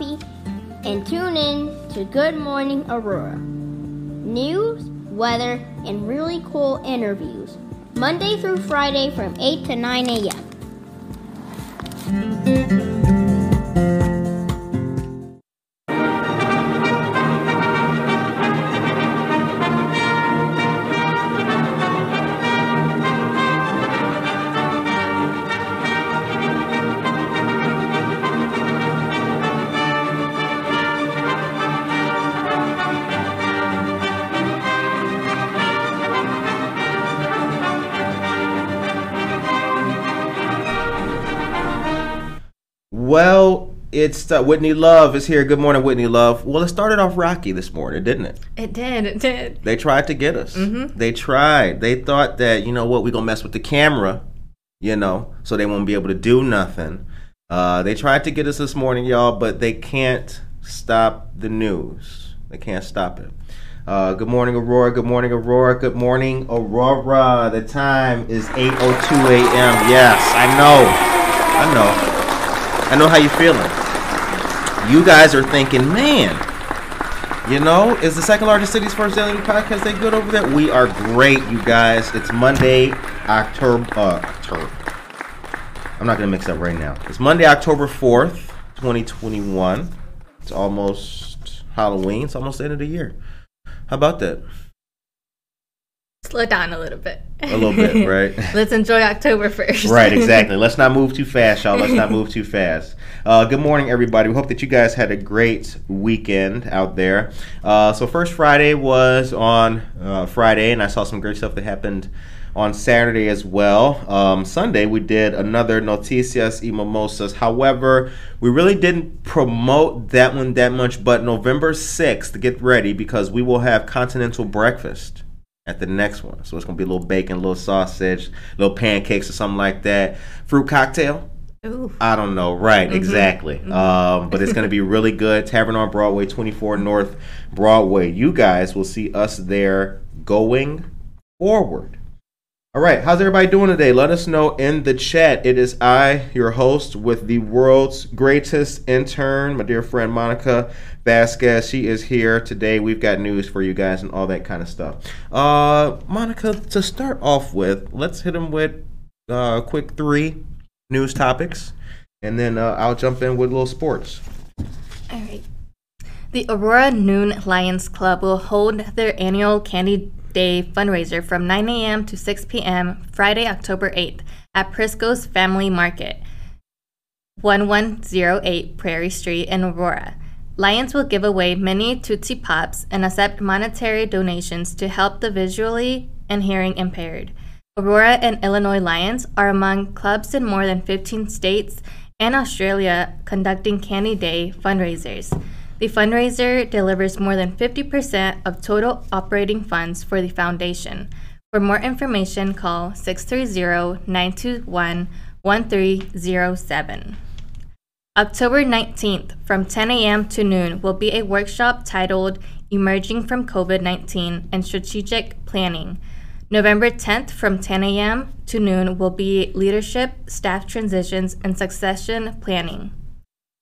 coffee and tune in to Good Morning Aurora. News, weather, and really cool interviews. Monday through Friday from 8 to 9 a.m. it's uh, Whitney Love is here. Good morning, Whitney Love. Well, it started off rocky this morning, didn't it? It did. It did. They tried to get us. They tried. They thought that you know what, we gonna mess with the camera, you know, so they won't be able to do nothing. Uh, they tried to get us this morning, y'all, but they can't stop the news. They can't stop it. Uh, good morning, Aurora. Good morning, Aurora. Good morning, Aurora. The time is 8:02 a.m. Yes, I know. I know. I know how you're feeling. You guys are thinking, man, you know, is the second largest city's first daily podcast they good over there? We are great, you guys. It's Monday, October. Uh, October. I'm not gonna mix up right now. It's Monday, October 4th, 2021. It's almost Halloween. It's almost the end of the year. How about that? Slow down a little bit. A little bit, right? Let's enjoy October first. Right, exactly. Let's not move too fast, y'all. Let's not move too fast. Uh, good morning, everybody. We hope that you guys had a great weekend out there. Uh, so, first Friday was on uh, Friday, and I saw some great stuff that happened on Saturday as well. Um, Sunday, we did another Noticias y Mimosas. However, we really didn't promote that one that much, but November 6th, get ready because we will have continental breakfast at the next one. So it's gonna be a little bacon, a little sausage, little pancakes or something like that. Fruit cocktail. Ooh. I don't know. Right, exactly. Um, but it's gonna be really good. Tavern on Broadway, 24 North Broadway. You guys will see us there going forward. All right, how's everybody doing today? Let us know in the chat. It is I, your host, with the world's greatest intern, my dear friend Monica Vasquez. She is here today. We've got news for you guys and all that kind of stuff. Uh, Monica, to start off with, let's hit them with uh, quick three news topics, and then uh, I'll jump in with a little sports. All right. The Aurora Noon Lions Club will hold their annual Candy Day fundraiser from 9 a.m. to 6 p.m. Friday, October 8th at Prisco's Family Market, 1108 Prairie Street in Aurora. Lions will give away mini Tootsie Pops and accept monetary donations to help the visually and hearing impaired. Aurora and Illinois Lions are among clubs in more than 15 states and Australia conducting Candy Day fundraisers. The fundraiser delivers more than 50% of total operating funds for the foundation. For more information, call 630 921 1307. October 19th from 10 a.m. to noon will be a workshop titled Emerging from COVID 19 and Strategic Planning. November 10th from 10 a.m. to noon will be Leadership, Staff Transitions, and Succession Planning.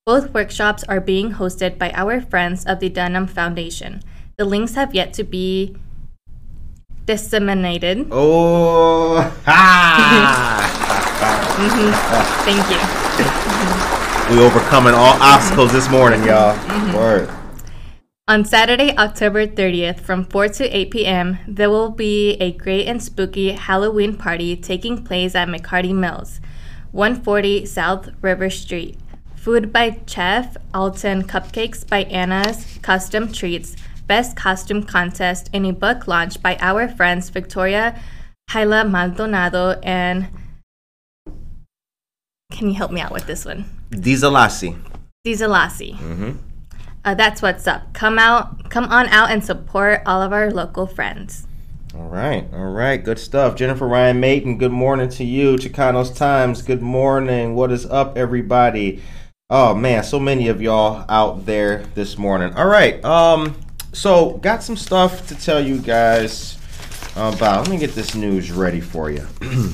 Both workshops are being hosted by our friends of the Dunham Foundation. The links have yet to be disseminated. Oh, ha! Mm-hmm. Thank you. we overcoming all obstacles this morning, y'all. Mm-hmm. Word. On Saturday, October 30th, from 4 to 8 p.m., there will be a great and spooky Halloween party taking place at McCarty Mills, 140 South River Street. Food by Chef Alton, cupcakes by Anna's Custom Treats, best costume contest, and a book launch by our friends Victoria Hyla Maldonado and. Can you help me out with this one? Dizalasi. Dieselasi. Mm-hmm. Uh, that's what's up. Come out, come on out and support all of our local friends. All right, all right, good stuff. Jennifer Ryan Mayton, good morning to you. Chicanos Times, good morning. What is up, everybody? Oh man, so many of y'all out there this morning. All right, um, so got some stuff to tell you guys about. Let me get this news ready for you.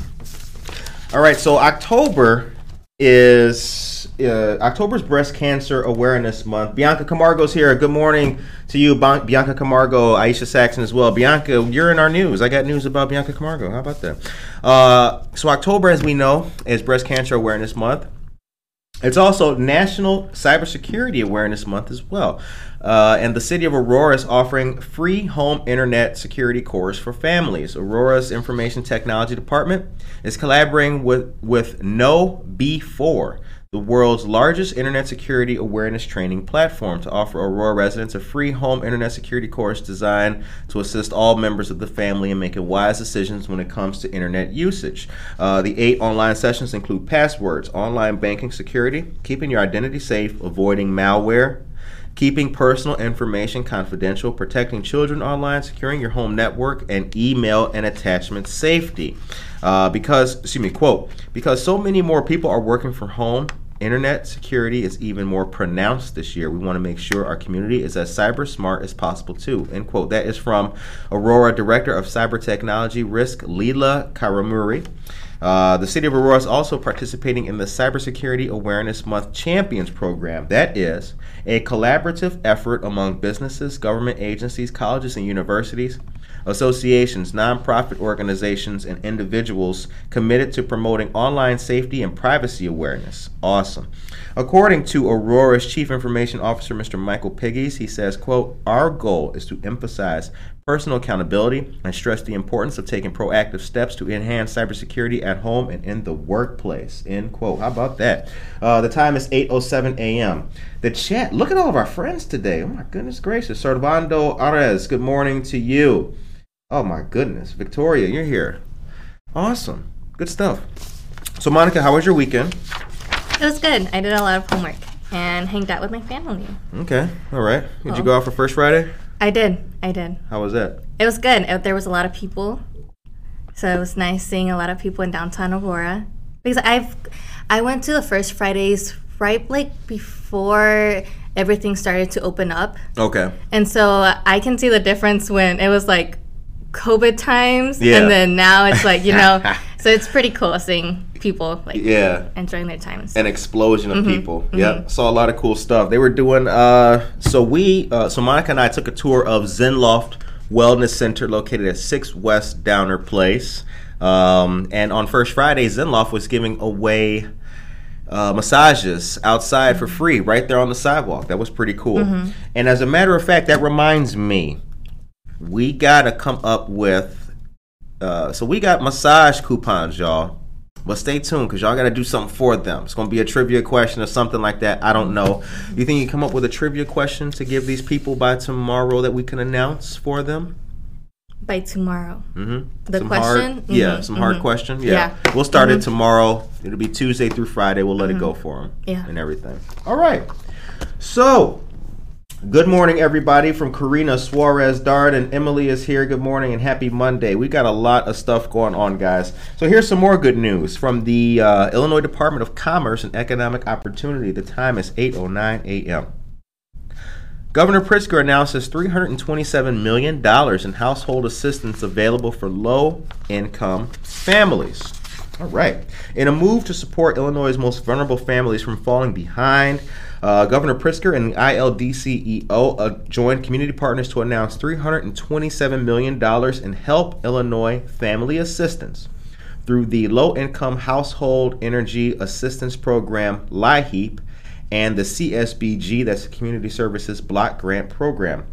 all right, so October is uh, October's Breast Cancer Awareness Month. Bianca Camargo's here. Good morning to you, Ban- Bianca Camargo, Aisha Saxon as well. Bianca, you're in our news. I got news about Bianca Camargo. How about that? Uh, so October, as we know, is Breast Cancer Awareness Month. It's also National Cybersecurity Awareness Month as well. Uh, and the city of Aurora is offering free home internet security course for families. Aurora's Information Technology Department is collaborating with, with KnowBe4, the world's largest internet security awareness training platform, to offer Aurora residents a free home internet security course designed to assist all members of the family in making wise decisions when it comes to internet usage. Uh, the eight online sessions include passwords, online banking security, keeping your identity safe, avoiding malware, keeping personal information confidential, protecting children online, securing your home network, and email and attachment safety. Uh, because, excuse me, quote, because so many more people are working from home, internet security is even more pronounced this year. We want to make sure our community is as cyber smart as possible too. End quote. That is from Aurora Director of Cyber Technology Risk, Leela Karamuri. Uh, the city of Aurora is also participating in the Cybersecurity Awareness Month Champions Program. That is a collaborative effort among businesses, government agencies, colleges, and universities associations, nonprofit organizations, and individuals committed to promoting online safety and privacy awareness. Awesome. According to Aurora's Chief Information Officer, Mr. Michael Pegues, he says, quote, Our goal is to emphasize personal accountability and stress the importance of taking proactive steps to enhance cybersecurity at home and in the workplace. End quote. How about that? Uh, the time is 8.07 a.m. The chat, look at all of our friends today. Oh my goodness gracious. Servando Arez, good morning to you. Oh my goodness. Victoria, you're here. Awesome. Good stuff. So, Monica, how was your weekend? It was good. I did a lot of homework and hanged out with my family. Okay. All right. Did Oh. you go out for First Friday? I did. I did. How was that? It was good. It- there was a lot of people, so it was nice seeing a lot of people in downtown Aurora. Because I've, I went to the first Fridays right like before everything started to open up, Okay. and so I can see the difference when it was like COVID times, Yeah. and then now it's like you know, so it's pretty cool seeing people like Yeah. enjoying their times. an explosion Mm-hmm. of people. Yep, saw a lot of cool stuff. They were doing. Uh, so we, uh, so Monica and I took a tour of Zenloft Wellness Center located at Six West Downer Place. Um, and on First Friday, Zenloft was giving away uh, massages outside for free, right there on the sidewalk. That was pretty cool. Mm-hmm. And as a matter of fact, that reminds me, we gotta come up with. Uh, so we got massage coupons, y'all. But stay tuned because y'all got to do something for them. It's going to be a trivia question or something like that. I don't know. You think you come up with a trivia question to give these people by tomorrow that we can announce for them? By tomorrow, Mm-hmm. The some question? Hard, yeah, Mhm, some hard mhm. question. Yeah. Yeah. Mm-hmm. We'll start it tomorrow. It'll be Tuesday through Friday. We'll let it go for them. Yeah. And everything. All right. So, good morning, everybody, from Karina Suarez Dart and Emily is here. Good morning and happy Monday. We got a lot of stuff going on, guys. So, here's some more good news from the uh, Illinois Department of Commerce and Economic Opportunity. The time is 8:09 a.m. Governor Pritzker announces $327 million in household assistance available for low income families. All right. In a move to support Illinois' most vulnerable families from falling behind, uh, Governor Pritzker and the ILDCEO uh, joined community partners to announce $327 million in Help Illinois Family Assistance through the Low Income Household Energy Assistance Program, LIHEAP, and the CSBG, that's the Community Services Block Grant Program.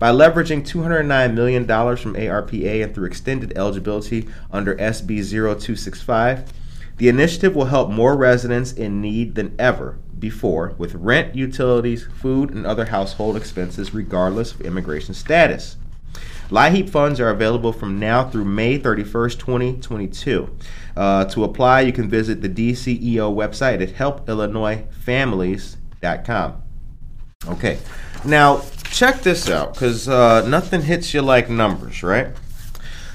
By leveraging $209 million from ARPA and through extended eligibility under SB 0265, the initiative will help more residents in need than ever before with rent, utilities, food, and other household expenses, regardless of immigration status. LIHEAP funds are available from now through May 31st, 2022. Uh, to apply, you can visit the DCEO website at helpillinoisfamilies.com. Okay, now check this out because uh, nothing hits you like numbers, right?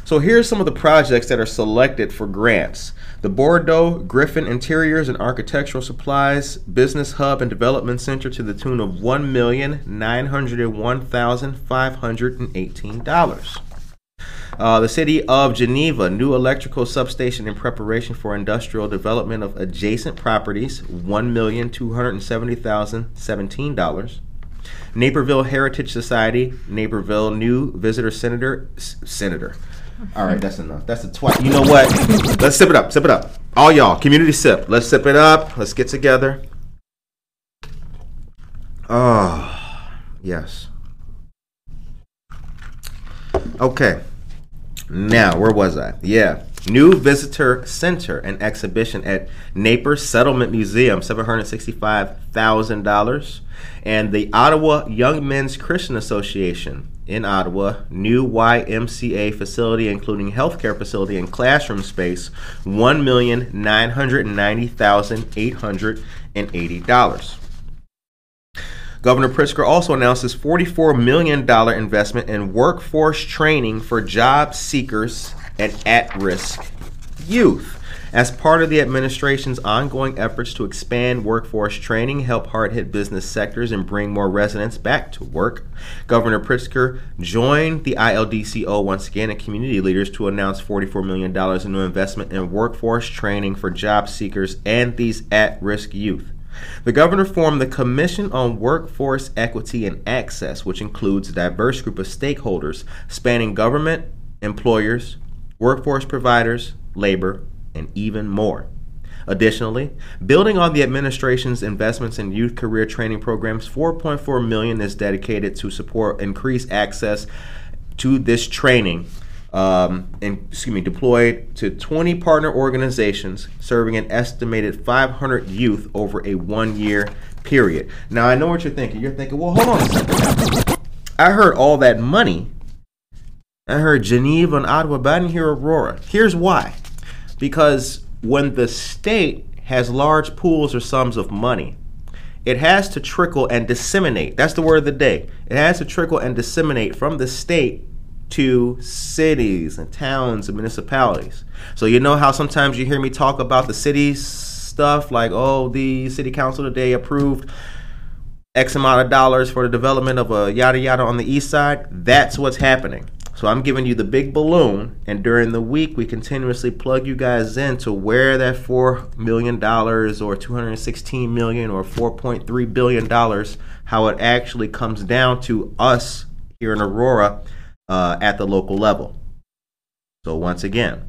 So here's some of the projects that are selected for grants. The Bordeaux Griffin Interiors and Architectural Supplies Business Hub and Development Center to the tune of $1,901,518. Uh, the city of Geneva, new electrical substation in preparation for industrial development of adjacent properties, $1,270,017. Naperville Heritage Society, Naperville new visitor senator, senator. All right, that's enough. That's a twice. You know what? Let's sip it up. Sip it up. All y'all, community sip. Let's sip it up. Let's get together. Oh, yes. Okay. Now, where was I? Yeah. New visitor center and exhibition at Naper Settlement Museum, $765,000. And the Ottawa Young Men's Christian Association in Ottawa, new YMCA facility, including healthcare facility and classroom space, $1,990,880. Governor Pritzker also announced his $44 million investment in workforce training for job seekers and at risk youth. As part of the administration's ongoing efforts to expand workforce training, help hard hit business sectors, and bring more residents back to work, Governor Pritzker joined the ILDCO once again and community leaders to announce $44 million in new investment in workforce training for job seekers and these at risk youth. The governor formed the Commission on Workforce Equity and Access, which includes a diverse group of stakeholders spanning government, employers, workforce providers, labor, and even more. Additionally, building on the administration's investments in youth career training programs, 4.4 million is dedicated to support increased access to this training um, and excuse me, deployed to 20 partner organizations serving an estimated 500 youth over a one-year period. Now I know what you're thinking. You're thinking, well, hold on a second. I heard all that money. I heard Geneva and Ottawa, but I didn't hear Aurora. Here's why. Because when the state has large pools or sums of money, it has to trickle and disseminate. That's the word of the day. It has to trickle and disseminate from the state to cities and towns and municipalities. So you know how sometimes you hear me talk about the cities stuff like oh the city council today approved X amount of dollars for the development of a yada yada on the east side. That's what's happening. So I'm giving you the big balloon, and during the week we continuously plug you guys in to where that four million dollars or 216 million or 4.3 billion dollars, how it actually comes down to us here in Aurora uh, at the local level. So once again,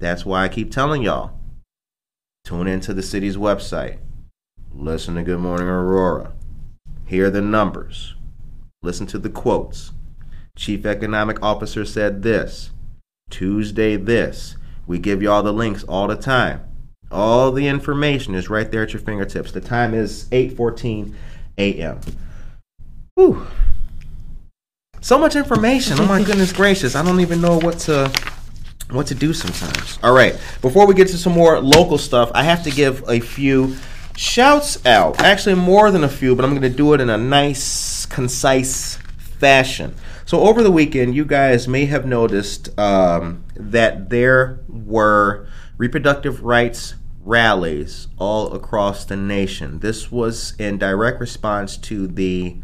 that's why I keep telling y'all, tune into the city's website, listen to Good Morning Aurora, hear the numbers, listen to the quotes. Chief Economic Officer said this, Tuesday this. We give you all the links all the time. All the information is right there at your fingertips. The time is 8:14 a.m. Whew. So much information. Oh my goodness gracious. I don't even know what to what to do sometimes. All right. Before we get to some more local stuff, I have to give a few shouts out. Actually more than a few, but I'm going to do it in a nice concise fashion. So over the weekend, you guys may have noticed um, that there were reproductive rights rallies all across the nation. This was in direct response to the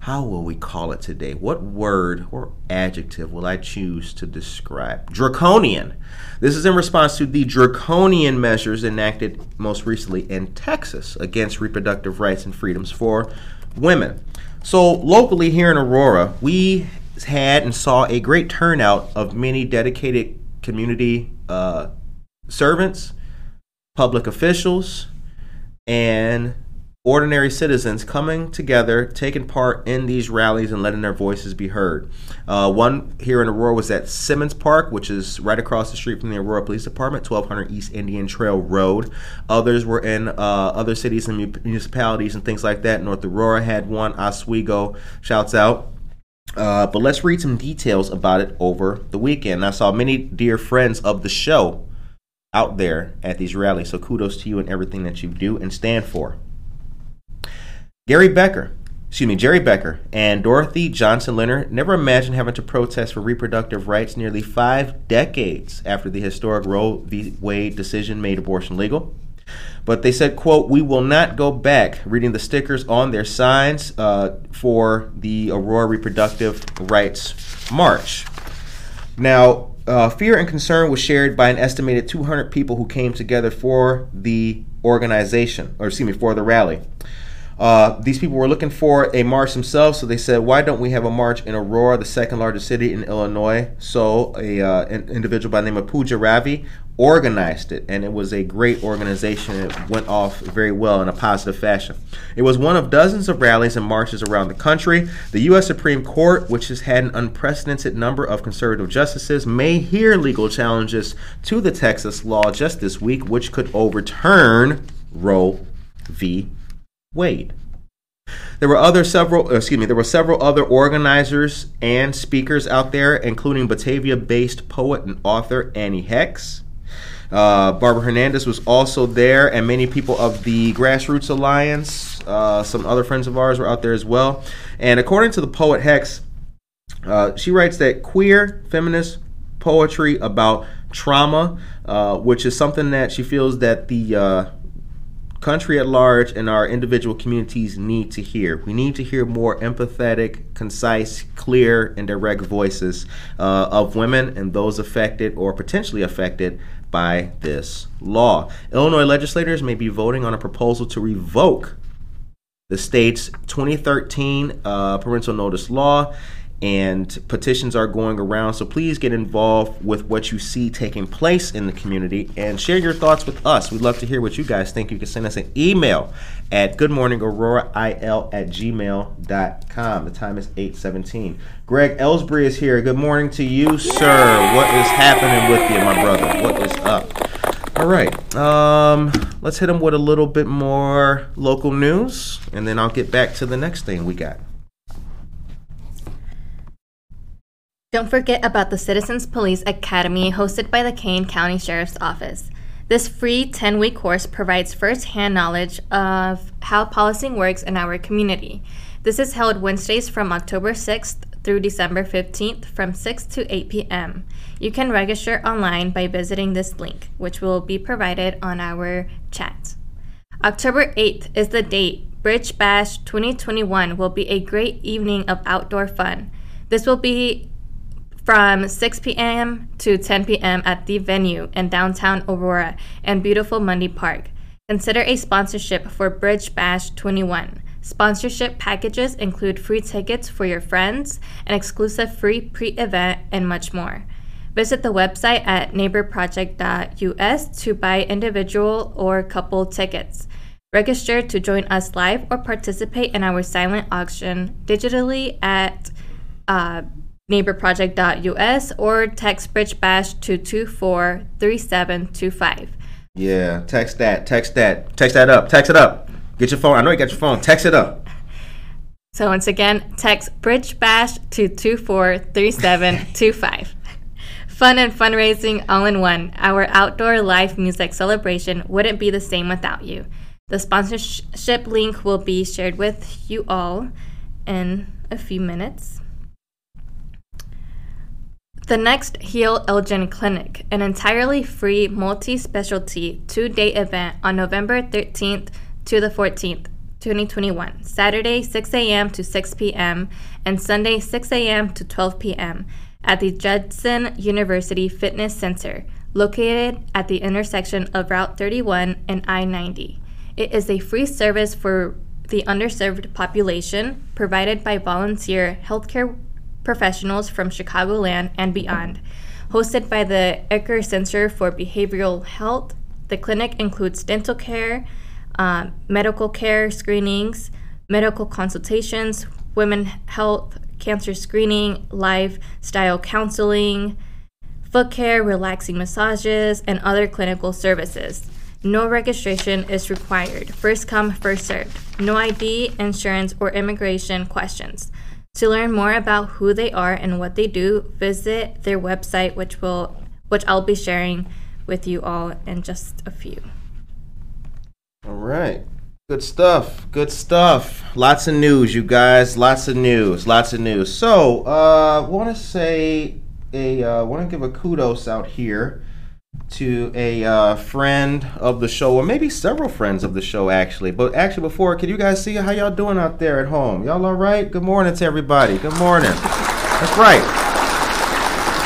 how will we call it today? What word or adjective will I choose to describe? Draconian. This is in response to the draconian measures enacted most recently in Texas against reproductive rights and freedoms for women. So, locally here in Aurora, we had and saw a great turnout of many dedicated community uh, servants, public officials, and ordinary citizens coming together, taking part in these rallies and letting their voices be heard. Uh, one here in Aurora was at Simmons Park, which is right across the street from the Aurora Police Department, 1200 East Indian Trail Road. Others were in uh, other cities and municipalities and things like that. North Aurora had one, Oswego, shouts out. Uh, but let's read some details about it over the weekend. I saw many dear friends of the show out there at these rallies, so kudos to you and everything that you do and stand for. Gary Becker, excuse me, Jerry Becker and Dorothy Johnson Leonard never imagined having to protest for reproductive rights nearly five decades after the historic Roe v. Wade decision made abortion legal. But they said, quote, we will not go back, reading the stickers on their signs uh, for the Aurora Reproductive Rights March. Now, uh, fear and concern was shared by an estimated 200 people who came together for the organization, or excuse me, for the rally. Uh, these people were looking for a march themselves, so they said, "Why don't we have a march in Aurora, the second largest city in Illinois?" So, a uh, an individual by the name of Pooja Ravi organized it, and it was a great organization. It went off very well in a positive fashion. It was one of dozens of rallies and marches around the country. The U.S. Supreme Court, which has had an unprecedented number of conservative justices, may hear legal challenges to the Texas law just this week, which could overturn Roe v. Wade. There were other several, uh, excuse me, there were several other organizers and speakers out there, including Batavia-based poet and author Annie Hex. Uh, Barbara Hernandez was also there, and many people of the Grassroots Alliance, uh, some other friends of ours were out there as well. And according to the poet Hex, uh, she writes that queer feminist poetry about trauma, uh, which is something that she feels that the uh, country at large and our individual communities need to hear. We need to hear more empathetic, concise, clear, and direct voices uh, of women and those affected or potentially affected by this law. Illinois legislators may be voting on a proposal to revoke the state's 2013 uh, parental notice law and petitions are going around. So please get involved with what you see taking place in the community and share your thoughts with us. We'd love to hear what you guys think. You can send us an email at goodmorningaurora.il at gmail.com. The time is 817. Greg Ellsbury is here. Good morning to you, sir. What is happening with you, my brother? What is up? All right. Um, let's hit him with a little bit more local news, and then I'll get back to the next thing we got. Don't forget about the Citizens Police Academy hosted by the Kane County Sheriff's Office. This free 10 week course provides first hand knowledge of how policing works in our community. This is held Wednesdays from October 6th through December 15th from 6 to 8 p.m. You can register online by visiting this link, which will be provided on our chat. October 8th is the date. Bridge Bash 2021 will be a great evening of outdoor fun. This will be from 6 p.m. to 10 p.m. at the venue in downtown Aurora and beautiful Monday Park. Consider a sponsorship for Bridge Bash 21. Sponsorship packages include free tickets for your friends, an exclusive free pre event, and much more. Visit the website at neighborproject.us to buy individual or couple tickets. Register to join us live or participate in our silent auction digitally at uh, neighborproject.us or text Bridge Bash to 243725. Yeah, text that, text that, text that up, text it up. Get your phone. I know you got your phone. Text it up. So once again, text Bridge Bash to 243725. Fun and fundraising all in one. Our outdoor live music celebration wouldn't be the same without you. The sponsorship link will be shared with you all in a few minutes. The next Heal Elgin Clinic, an entirely free multi specialty two day event on November 13th to the 14th, 2021, Saturday 6 a.m. to 6 p.m., and Sunday 6 a.m. to 12 p.m. at the Judson University Fitness Center, located at the intersection of Route 31 and I 90. It is a free service for the underserved population provided by volunteer healthcare professionals from Chicagoland and beyond. Hosted by the Ecker Center for Behavioral Health, the clinic includes dental care, uh, medical care screenings, medical consultations, women health, cancer screening, lifestyle counseling, foot care, relaxing massages, and other clinical services. No registration is required. First come, first served. No ID, insurance, or immigration questions. To learn more about who they are and what they do, visit their website, which will which I'll be sharing with you all in just a few. All right. Good stuff. Good stuff. Lots of news, you guys. Lots of news. Lots of news. So, uh, want to say a uh, want to give a kudos out here to a uh, friend of the show, or maybe several friends of the show, actually. But actually, before, can you guys see how y'all doing out there at home? Y'all all right? Good morning to everybody. Good morning. That's right.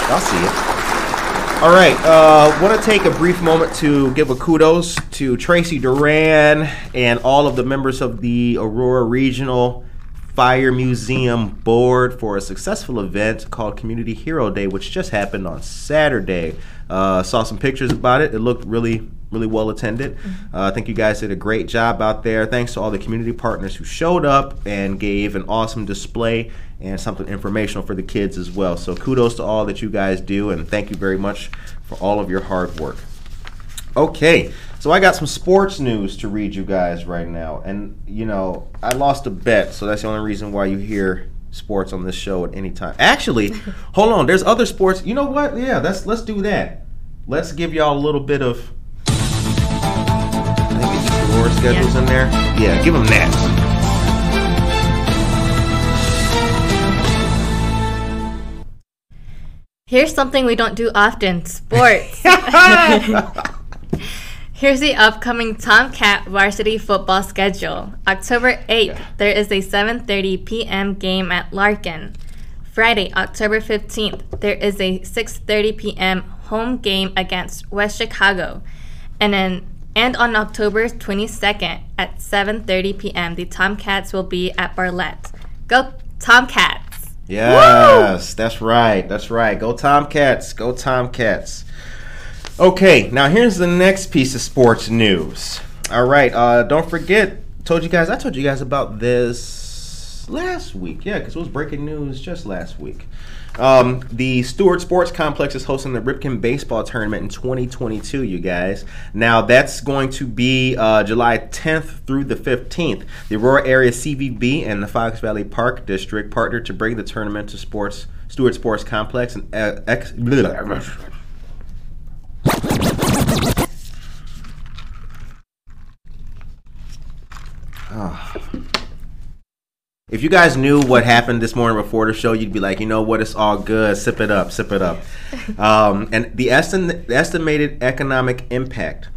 I'll see it. All right, uh, want to take a brief moment to give a kudos to Tracy Duran and all of the members of the Aurora Regional Fire Museum Board for a successful event called Community Hero Day, which just happened on Saturday. Uh, saw some pictures about it. It looked really, really well attended. Uh, I think you guys did a great job out there. Thanks to all the community partners who showed up and gave an awesome display and something informational for the kids as well. So kudos to all that you guys do, and thank you very much for all of your hard work. Okay, so I got some sports news to read you guys right now, and you know I lost a bet, so that's the only reason why you hear sports on this show at any time. Actually, hold on, there's other sports. You know what? Yeah, let's let's do that. Let's give y'all a little bit of. Maybe the Aurora schedules in there. Yeah, give them that. Here's something we don't do often sports. Here's the upcoming Tomcat varsity football schedule. October 8th, there is a 7:30 p.m. game at Larkin. Friday, October 15th, there is a 6:30 p.m. home game against West Chicago. And then and on October 22nd at 7:30 p.m., the Tomcats will be at Bartlett. Go Tomcats! Yes, that's right. That's right. Go Tomcats. Go Tomcats. Okay, now here's the next piece of sports news. All right, uh, don't forget, told you guys, I told you guys about this last week. Yeah, because it was breaking news just last week. Um, the Stewart Sports Complex is hosting the Ripken Baseball Tournament in 2022, you guys. Now, that's going to be uh, July 10th through the 15th. The Aurora Area CVB and the Fox Valley Park District partnered to bring the tournament to Sports Stewart Sports Complex and uh, ex- Oh. If you guys knew what happened this morning before the show, you'd be like, you know what, it's all good. Sip it up, sip it up. Um, and the esti- estimated economic impact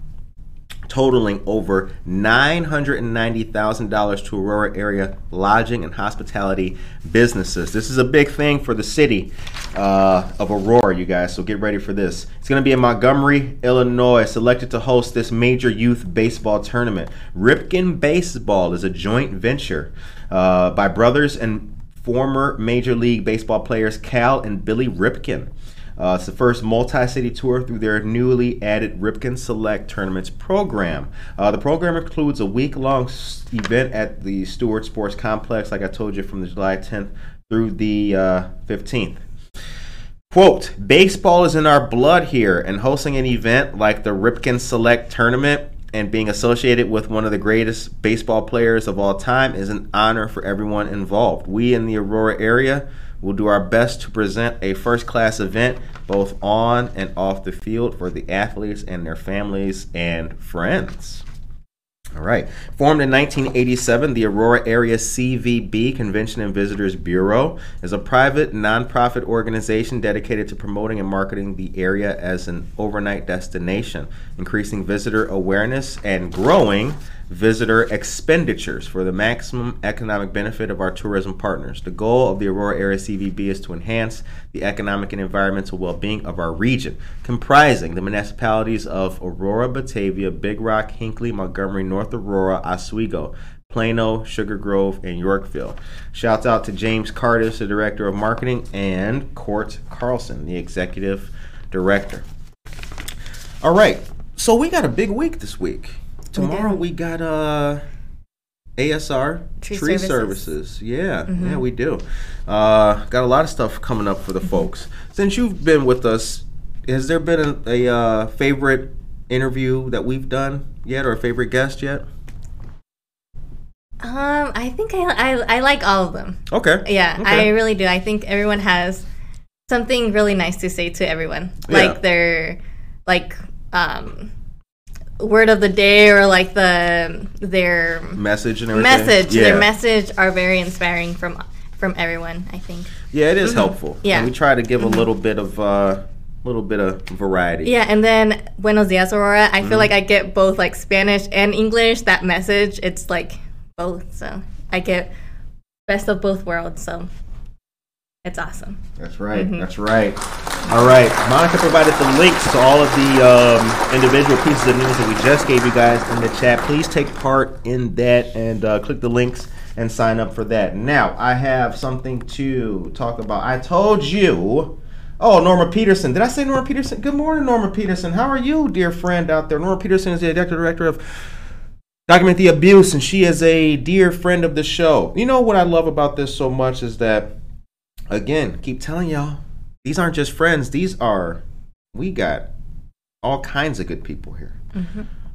totaling over $990,000 to Aurora area lodging and hospitality businesses. This is a big thing for the city uh, of Aurora, you guys, so get ready for this. It's going to be in Montgomery, Illinois, selected to host this major youth baseball tournament. Ripken Baseball is a joint venture uh, by brothers and former Major League Baseball players Cal and Billy Ripken. Uh, it's the first multi-city tour through their newly added Ripken Select Tournaments program. Uh, the program includes a week-long event at the Stewart Sports Complex, like I told you, from the July 10th through the uh, 15th. Quote, baseball is in our blood here, and hosting an event like the Ripken Select Tournament and being associated with one of the greatest baseball players of all time is an honor for everyone involved. We in the Aurora area will do our best to present a first class event both on and off the field for the athletes and their families and friends. All right. Formed in 1987, the Aurora Area CVB Convention and Visitors Bureau is a private nonprofit organization dedicated to promoting and marketing the area as an overnight destination, increasing visitor awareness and growing visitor expenditures for the maximum economic benefit of our tourism partners. The goal of the Aurora Area CVB is to enhance the economic and environmental well being of our region, comprising the municipalities of Aurora, Batavia, Big Rock, Hinckley, Montgomery, North Aurora, Oswego. Plano, Sugar Grove, and Yorkville. Shouts out to James Cardis, the Director of Marketing, and Cort Carlson, the Executive Director. All right, so we got a big week this week. Tomorrow we, got uh ASR Tree tree, services. services. Yeah, yeah, we do. Uh, got a lot of stuff coming up for the folks. Since you've been with us, has there been a, a uh, favorite interview that we've done yet, or a favorite guest yet? Um, I think I, I, I like all of them. Okay. Yeah, Okay. I really do. I think everyone has something really nice to say to everyone. Yeah. Like their like um word of the day or like the their message and everything. message. Yeah. Their message are very inspiring from from everyone, I think. Yeah, it is helpful. Yeah. and we try to give a little bit of uh, little bit of variety. Yeah, and then Buenos Dias Aurora, I Mm-hmm. feel like I get both like Spanish and English. That message, it's like both. So I get best of both worlds. So It's awesome. That's right. That's right. All right. Monica provided the links to all of the um, individual pieces of news that we just gave you guys in the chat. Please take part in that and uh, click the links and sign up for that. Now, I have something to talk about. I told you. Oh, Norma Peterson. Did I say Norma Peterson? Good morning, Norma Peterson. How are you, dear friend out there? Norma Peterson is the executive director of Document the Abuse, and she is a dear friend of the show. You know what I love about this so much is that again, keep telling y'all, these aren't just friends. These are, we got all kinds of good people here.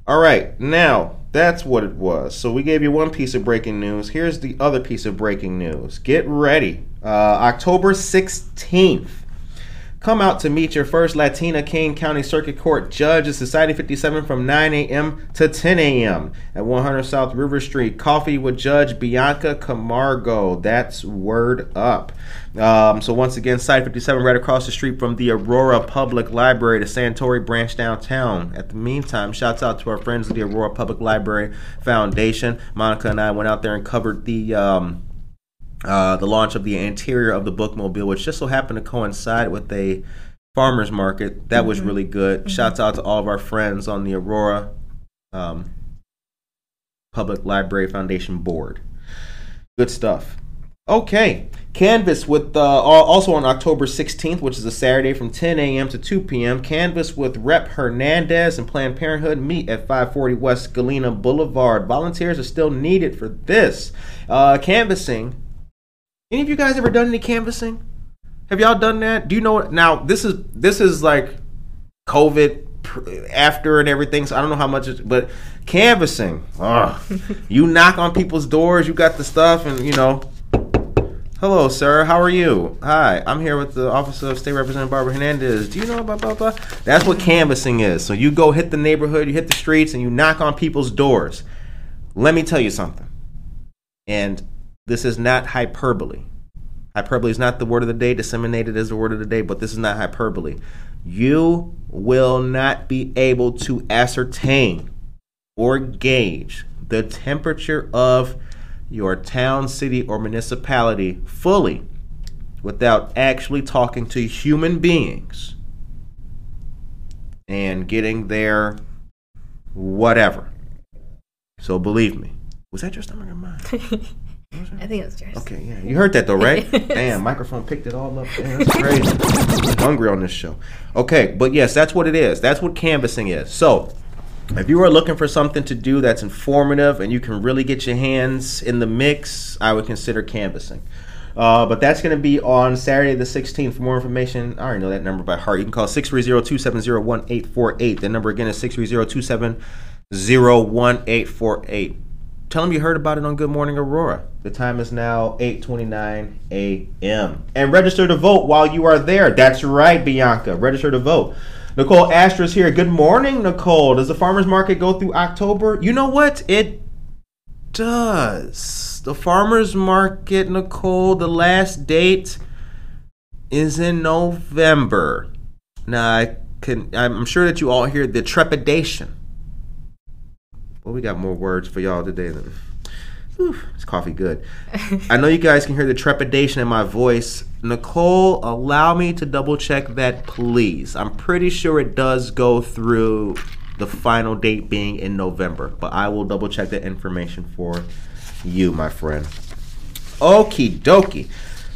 All right, now that's what it was. So we gave you one piece of breaking news. Here's the other piece of breaking news. Get ready. Uh, October 16th. Come out to meet your first Latina Kane County Circuit Court judge at Society 57 from 9 a.m. to 10 a.m. at 100 South River Street. Coffee with Judge Bianca Camargo. That's word up. Um, so once again, Site 57 right across the street from the Aurora Public Library, the Santori branch downtown. At the meantime, shouts out to our friends at the Aurora Public Library Foundation. Monica and I went out there and covered the um, uh, the launch of the interior of the bookmobile, which just so happened to coincide with a farmers market. That was really good. Shouts out to all of our friends on the Aurora um, Public Library Foundation board. Good stuff. Okay, Canvas with uh, also on October 16th, which is a Saturday from 10 a.m. to 2 p.m. Canvas with Rep Hernandez and Planned Parenthood meet at 540 West Galena Boulevard. Volunteers are still needed for this. Uh, canvassing. Any of you guys ever done any canvassing? Have y'all done that? Do you know now? This is this is like COVID after and everything. So I don't know how much, it's, but canvassing. Ugh. you knock on people's doors. You got the stuff, and you know. Hello, sir. How are you? Hi, I'm here with the Office of State Representative Barbara Hernandez. Do you know about blah blah? That's what canvassing is. So you go hit the neighborhood, you hit the streets, and you knock on people's doors. Let me tell you something. And this is not hyperbole. Hyperbole is not the word of the day. Disseminated is the word of the day, but this is not hyperbole. You will not be able to ascertain or gauge the temperature of your town, city, or municipality fully without actually talking to human beings and getting their whatever. So believe me. Was that your stomach or mine? I think it's yours. Okay, yeah. You heard that though, right? Damn, microphone picked it all up. Damn, that's crazy. I'm hungry on this show. Okay, but yes, that's what it is. That's what canvassing is. So, if you are looking for something to do that's informative and you can really get your hands in the mix, I would consider canvassing. Uh, but that's going to be on Saturday the 16th. For more information, I already know that number by heart. You can call 630-270-1848. The number again is 630-270-1848. Tell them you heard about it on Good Morning Aurora. The time is now 8:29 a.m. And register to vote while you are there. That's right, Bianca. Register to vote. Nicole Astra's here. Good morning, Nicole. Does the farmers market go through October? You know what? It does. The farmers market, Nicole, the last date is in November. Now I can I'm sure that you all hear the trepidation. Well, we got more words for y'all today than Whew, it's coffee good. I know you guys can hear the trepidation in my voice. Nicole, allow me to double check that, please. I'm pretty sure it does go through the final date being in November, but I will double check that information for you, my friend. Okie dokie.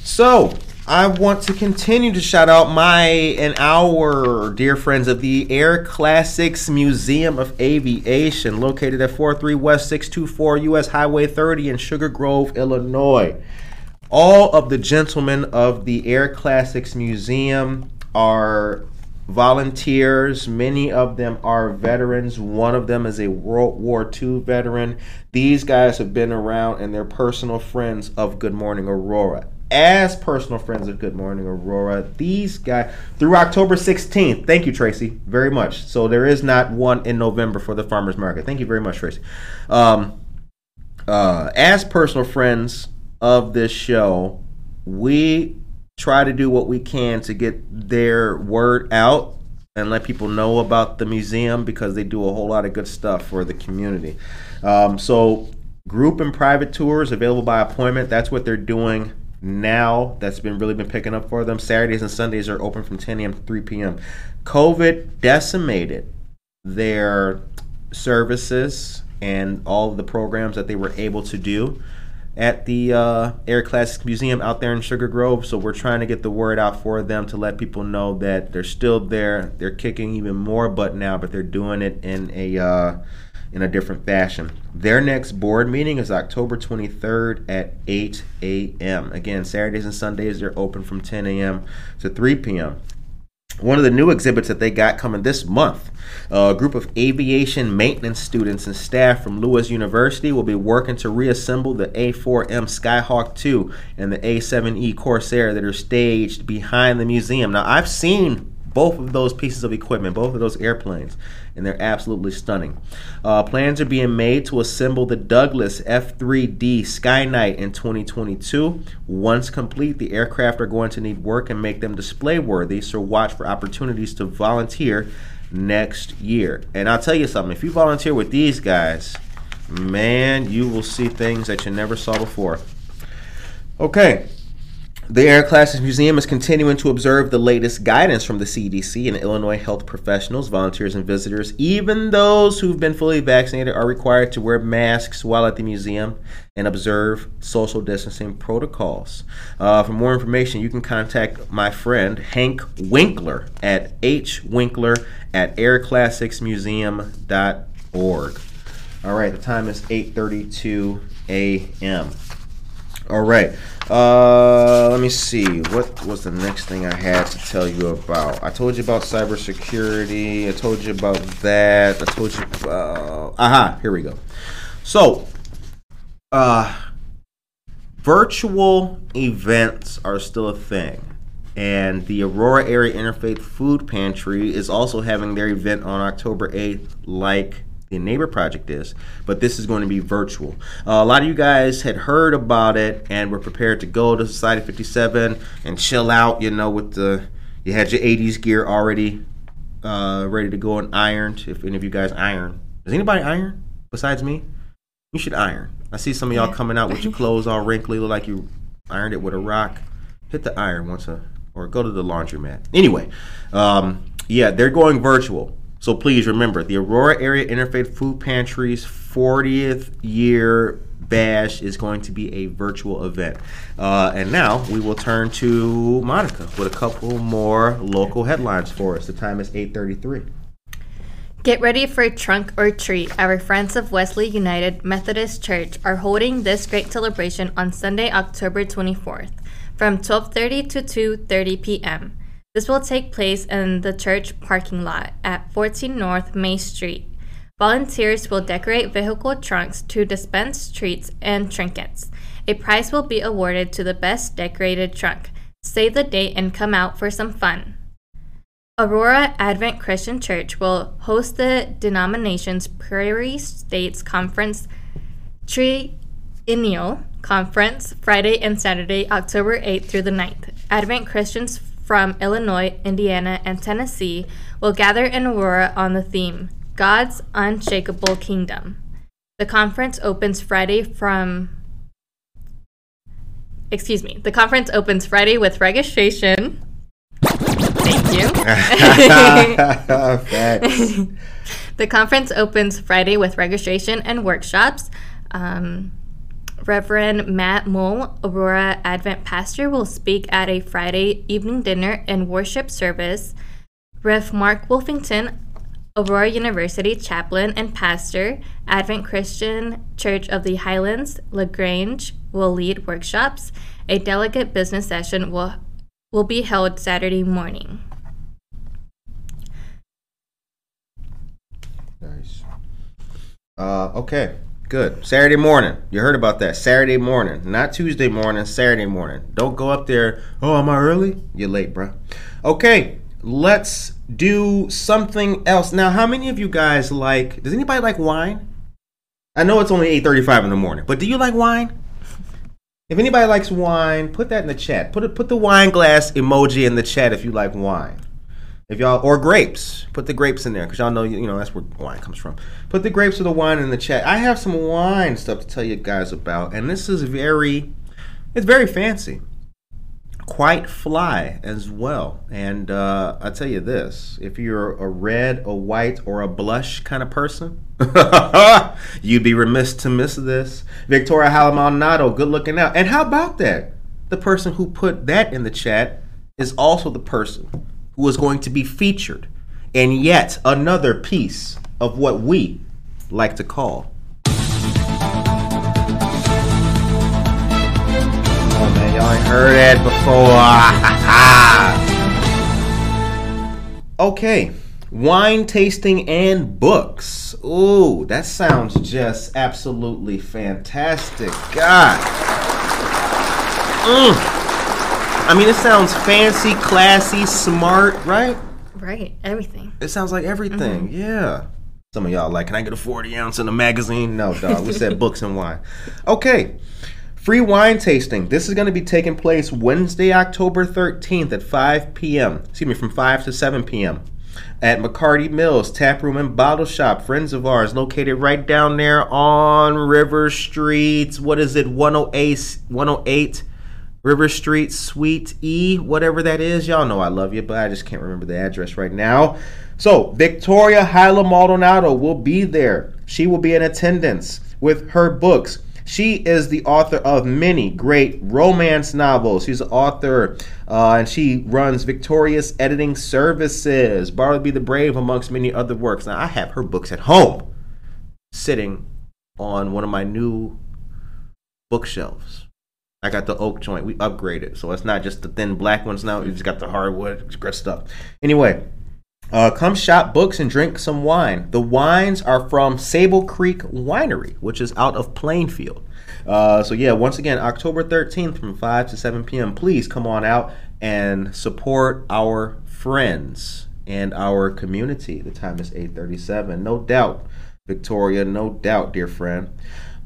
So, I want to continue to shout out my and our dear friends of the Air Classics Museum of Aviation, located at 43 West 624 US Highway 30 in Sugar Grove, Illinois. All of the gentlemen of the Air Classics Museum are volunteers. Many of them are veterans. One of them is a World War II veteran. These guys have been around and they're personal friends of Good Morning Aurora. As personal friends of Good Morning Aurora, these guys through October 16th. Thank you, Tracy, very much. So there is not one in November for the farmers market. Thank you very much, Tracy. Um, uh, as personal friends of this show, we try to do what we can to get their word out and let people know about the museum because they do a whole lot of good stuff for the community. Um, so, group and private tours available by appointment. That's what they're doing now that's been really been picking up for them. Saturdays and Sundays are open from 10 a.m. to 3 p.m. COVID decimated their services and all of the programs that they were able to do at the uh, Air Classics Museum out there in Sugar Grove. So we're trying to get the word out for them to let people know that they're still there. They're kicking even more butt now, but they're doing it in a uh, in a different fashion. Their next board meeting is October 23rd at 8 a.m. Again, Saturdays and Sundays they're open from 10 a.m. to 3 p.m. One of the new exhibits that they got coming this month, a group of aviation maintenance students and staff from Lewis University will be working to reassemble the A4M Skyhawk 2 and the A7E Corsair that are staged behind the museum. Now, I've seen both of those pieces of equipment, both of those airplanes, and they're absolutely stunning. Uh, plans are being made to assemble the Douglas F3D Skyknight in 2022. Once complete, the aircraft are going to need work and make them display worthy, so watch for opportunities to volunteer next year. And I'll tell you something if you volunteer with these guys, man, you will see things that you never saw before. Okay, the Air Classics Museum is continuing to observe the latest guidance from the CDC and Illinois health professionals, volunteers, and visitors. Even those who've been fully vaccinated are required to wear masks while at the museum and observe social distancing protocols. Uh, for more information, you can contact my friend Hank Winkler at hwinkler at airclassicsmuseum.org. All right, the time is 8:32 a.m. All right. Uh, let me see. What was the next thing I had to tell you about? I told you about cybersecurity. I told you about that. I told you. Uh, aha. Here we go. So, uh, virtual events are still a thing. And the Aurora Area Interfaith Food Pantry is also having their event on October 8th, like the Neighbor Project is, but this is going to be virtual. Uh, a lot of you guys had heard about it and were prepared to go to Society 57 and chill out, you know, with the, you had your 80s gear already uh, ready to go and ironed. If any of you guys iron, does anybody iron besides me? You should iron. I see some of y'all coming out with your clothes all wrinkly, look like you ironed it with a rock. Hit the iron once a, or go to the laundromat. Anyway, um, yeah, they're going virtual. So please remember the Aurora Area Interfaith Food Pantry's 40th year bash is going to be a virtual event. Uh, and now we will turn to Monica with a couple more local headlines for us. The time is 8:33. Get ready for a Trunk or Treat. Our Friends of Wesley United Methodist Church are holding this great celebration on Sunday, October 24th from 12:30 to 2:30 p.m. This will take place in the church parking lot at 14 North May Street. Volunteers will decorate vehicle trunks to dispense treats and trinkets. A prize will be awarded to the best decorated trunk. Save the date and come out for some fun. Aurora Advent Christian Church will host the denomination's Prairie States Conference Triennial Conference Friday and Saturday, October 8th through the 9th. Advent Christians from Illinois, Indiana, and Tennessee will gather in Aurora on the theme God's Unshakable Kingdom. The conference opens Friday from Excuse me. The conference opens Friday with registration. Thank you. the conference opens Friday with registration and workshops. Um, Reverend Matt Mole, Aurora Advent pastor, will speak at a Friday evening dinner and worship service. Rev Mark Wolfington, Aurora University chaplain and pastor, Advent Christian Church of the Highlands, LaGrange, will lead workshops. A delegate business session will, will be held Saturday morning. Nice. Uh, okay. Good. Saturday morning. You heard about that. Saturday morning. Not Tuesday morning, Saturday morning. Don't go up there. Oh, am I early? You're late, bro. Okay, let's do something else. Now, how many of you guys like does anybody like wine? I know it's only 8:35 in the morning, but do you like wine? If anybody likes wine, put that in the chat. Put it, put the wine glass emoji in the chat if you like wine. If y'all or grapes, put the grapes in there because y'all know you know that's where wine comes from. Put the grapes or the wine in the chat. I have some wine stuff to tell you guys about, and this is very, it's very fancy. quite fly as well. And uh, I tell you this: if you're a red, a white, or a blush kind of person, you'd be remiss to miss this. Victoria Halamaldonado, good looking out. And how about that? The person who put that in the chat is also the person who is going to be featured in yet another piece of what we like to call. Oh man, y'all ain't heard that before. okay, wine tasting and books. Ooh, that sounds just absolutely fantastic. God. Mm. I mean, it sounds fancy, classy, smart, right? Right, everything. It sounds like everything. Mm-hmm. Yeah. Some of y'all like, can I get a 40 ounce in a magazine? No, dog. We said books and wine. Okay. Free wine tasting. This is going to be taking place Wednesday, October 13th at 5 p.m. Excuse me, from 5 to 7 p.m. at McCarty Mills Tap Room and Bottle Shop. Friends of ours located right down there on River Street. What is it? 108, 108 River Street, Suite E, whatever that is. Y'all know I love you, but I just can't remember the address right now. So, Victoria Hyla Maldonado will be there. She will be in attendance with her books. She is the author of many great romance novels. She's an author uh, and she runs Victorious Editing Services, Bartleby the Brave, amongst many other works. Now, I have her books at home sitting on one of my new bookshelves. I got the oak joint. We upgraded. So it's not just the thin black ones now. We just got the hardwood. Great stuff. Anyway, uh, come shop books and drink some wine. The wines are from Sable Creek Winery, which is out of Plainfield. Uh, so yeah, once again, October 13th from 5 to 7 p.m. Please come on out and support our friends and our community. The time is 8:37. No doubt, Victoria. No doubt, dear friend.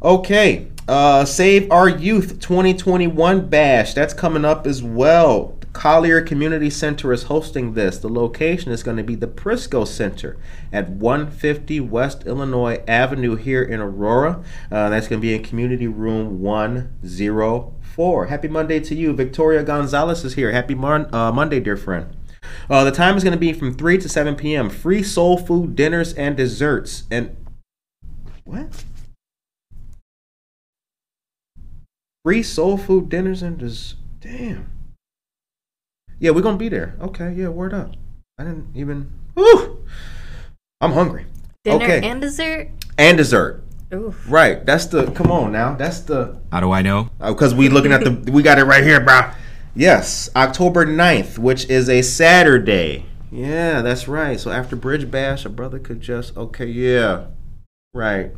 Okay, uh, Save Our Youth 2021 Bash. That's coming up as well. The Collier Community Center is hosting this. The location is going to be the Prisco Center at 150 West Illinois Avenue here in Aurora. Uh, that's going to be in Community Room 104. Happy Monday to you. Victoria Gonzalez is here. Happy Mon- uh, Monday, dear friend. Uh, the time is going to be from 3 to 7 p.m. Free soul food dinners and desserts. And what? Free soul food dinners and just damn. Yeah, we're gonna be there. Okay, yeah, word up. I didn't even. Whew, I'm hungry. Dinner okay, and dessert. and dessert. Ooh. Right. That's the. Come on now. That's the. How do I know? Oh, because we looking at the. We got it right here, bro. Yes, October 9th, which is a Saturday. Yeah, that's right. So after Bridge Bash, a brother could just. Okay, yeah. Right.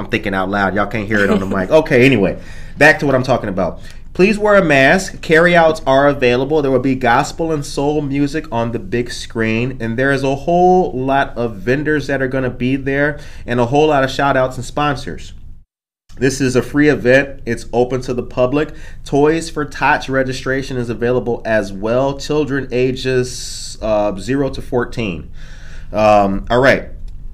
I'm thinking out loud. Y'all can't hear it on the mic. Okay, anyway, back to what I'm talking about. Please wear a mask. Carryouts are available. There will be gospel and soul music on the big screen. And there is a whole lot of vendors that are going to be there and a whole lot of shout outs and sponsors. This is a free event. It's open to the public. Toys for Tots registration is available as well. Children ages uh, 0 to 14. Um, all right.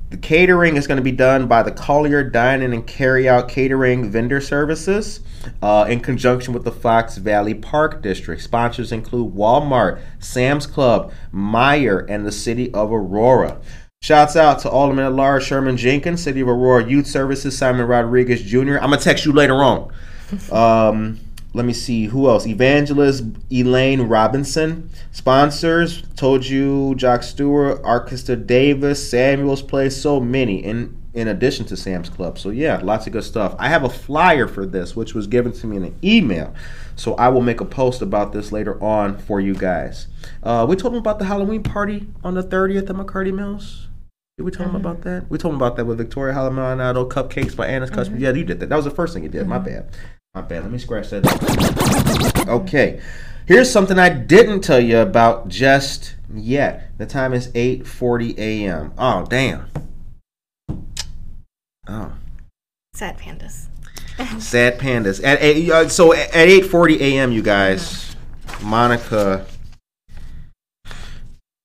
The catering is going to be done by the Collier Dining and Carryout Catering Vendor Services uh, in conjunction with the Fox Valley Park District. Sponsors include Walmart, Sam's Club, Meijer, and the City of Aurora. Shouts out to Alderman at Large Sherman Jenkins, City of Aurora Youth Services, Simon Rodriguez Jr. I'm going to text you later on. Um, let me see who else. Evangelist Elaine Robinson. Sponsors told you Jock Stewart, Archista Davis, Samuel's Place, so many. In in addition to Sam's Club. So yeah, lots of good stuff. I have a flyer for this, which was given to me in an email. So I will make a post about this later on for you guys. Uh, we told them about the Halloween party on the 30th at McCarty Mills. Did we tell them about mm-hmm. that? We told them about that with Victoria Halamaldonado, Cupcakes by Anna's Customers. Mm-hmm. Yeah, you did that. That was the first thing you did. My mm-hmm. bad. My bad. Let me scratch that. Okay. Here's something I didn't tell you about just yet. The time is 8:40 a.m. Oh, damn. Oh. Sad pandas. Sad pandas. At eight, uh, so at 8:40 a.m. you guys, Monica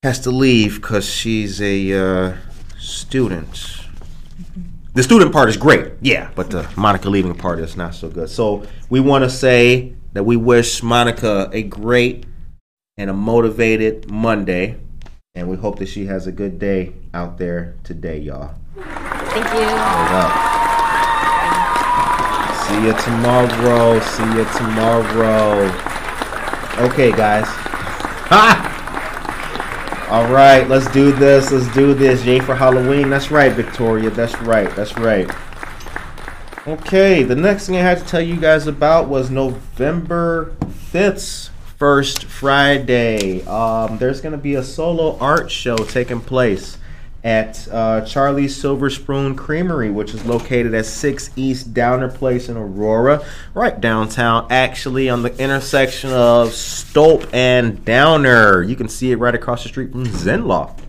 has to leave cuz she's a uh, student. The student part is great, yeah, but the Monica leaving part is not so good. So we want to say that we wish Monica a great and a motivated Monday. And we hope that she has a good day out there today, y'all. Thank you. Hold up. See you tomorrow. See you tomorrow. Okay, guys. Ha! All right, let's do this. Let's do this. Yay for Halloween. That's right, Victoria. That's right. That's right. Okay, the next thing I had to tell you guys about was November 5th, first Friday. Um, there's going to be a solo art show taking place at uh, Charlie's Silver Spoon Creamery, which is located at 6 East Downer Place in Aurora, right downtown, actually on the intersection of Stolp and Downer. You can see it right across the street from Zenloft.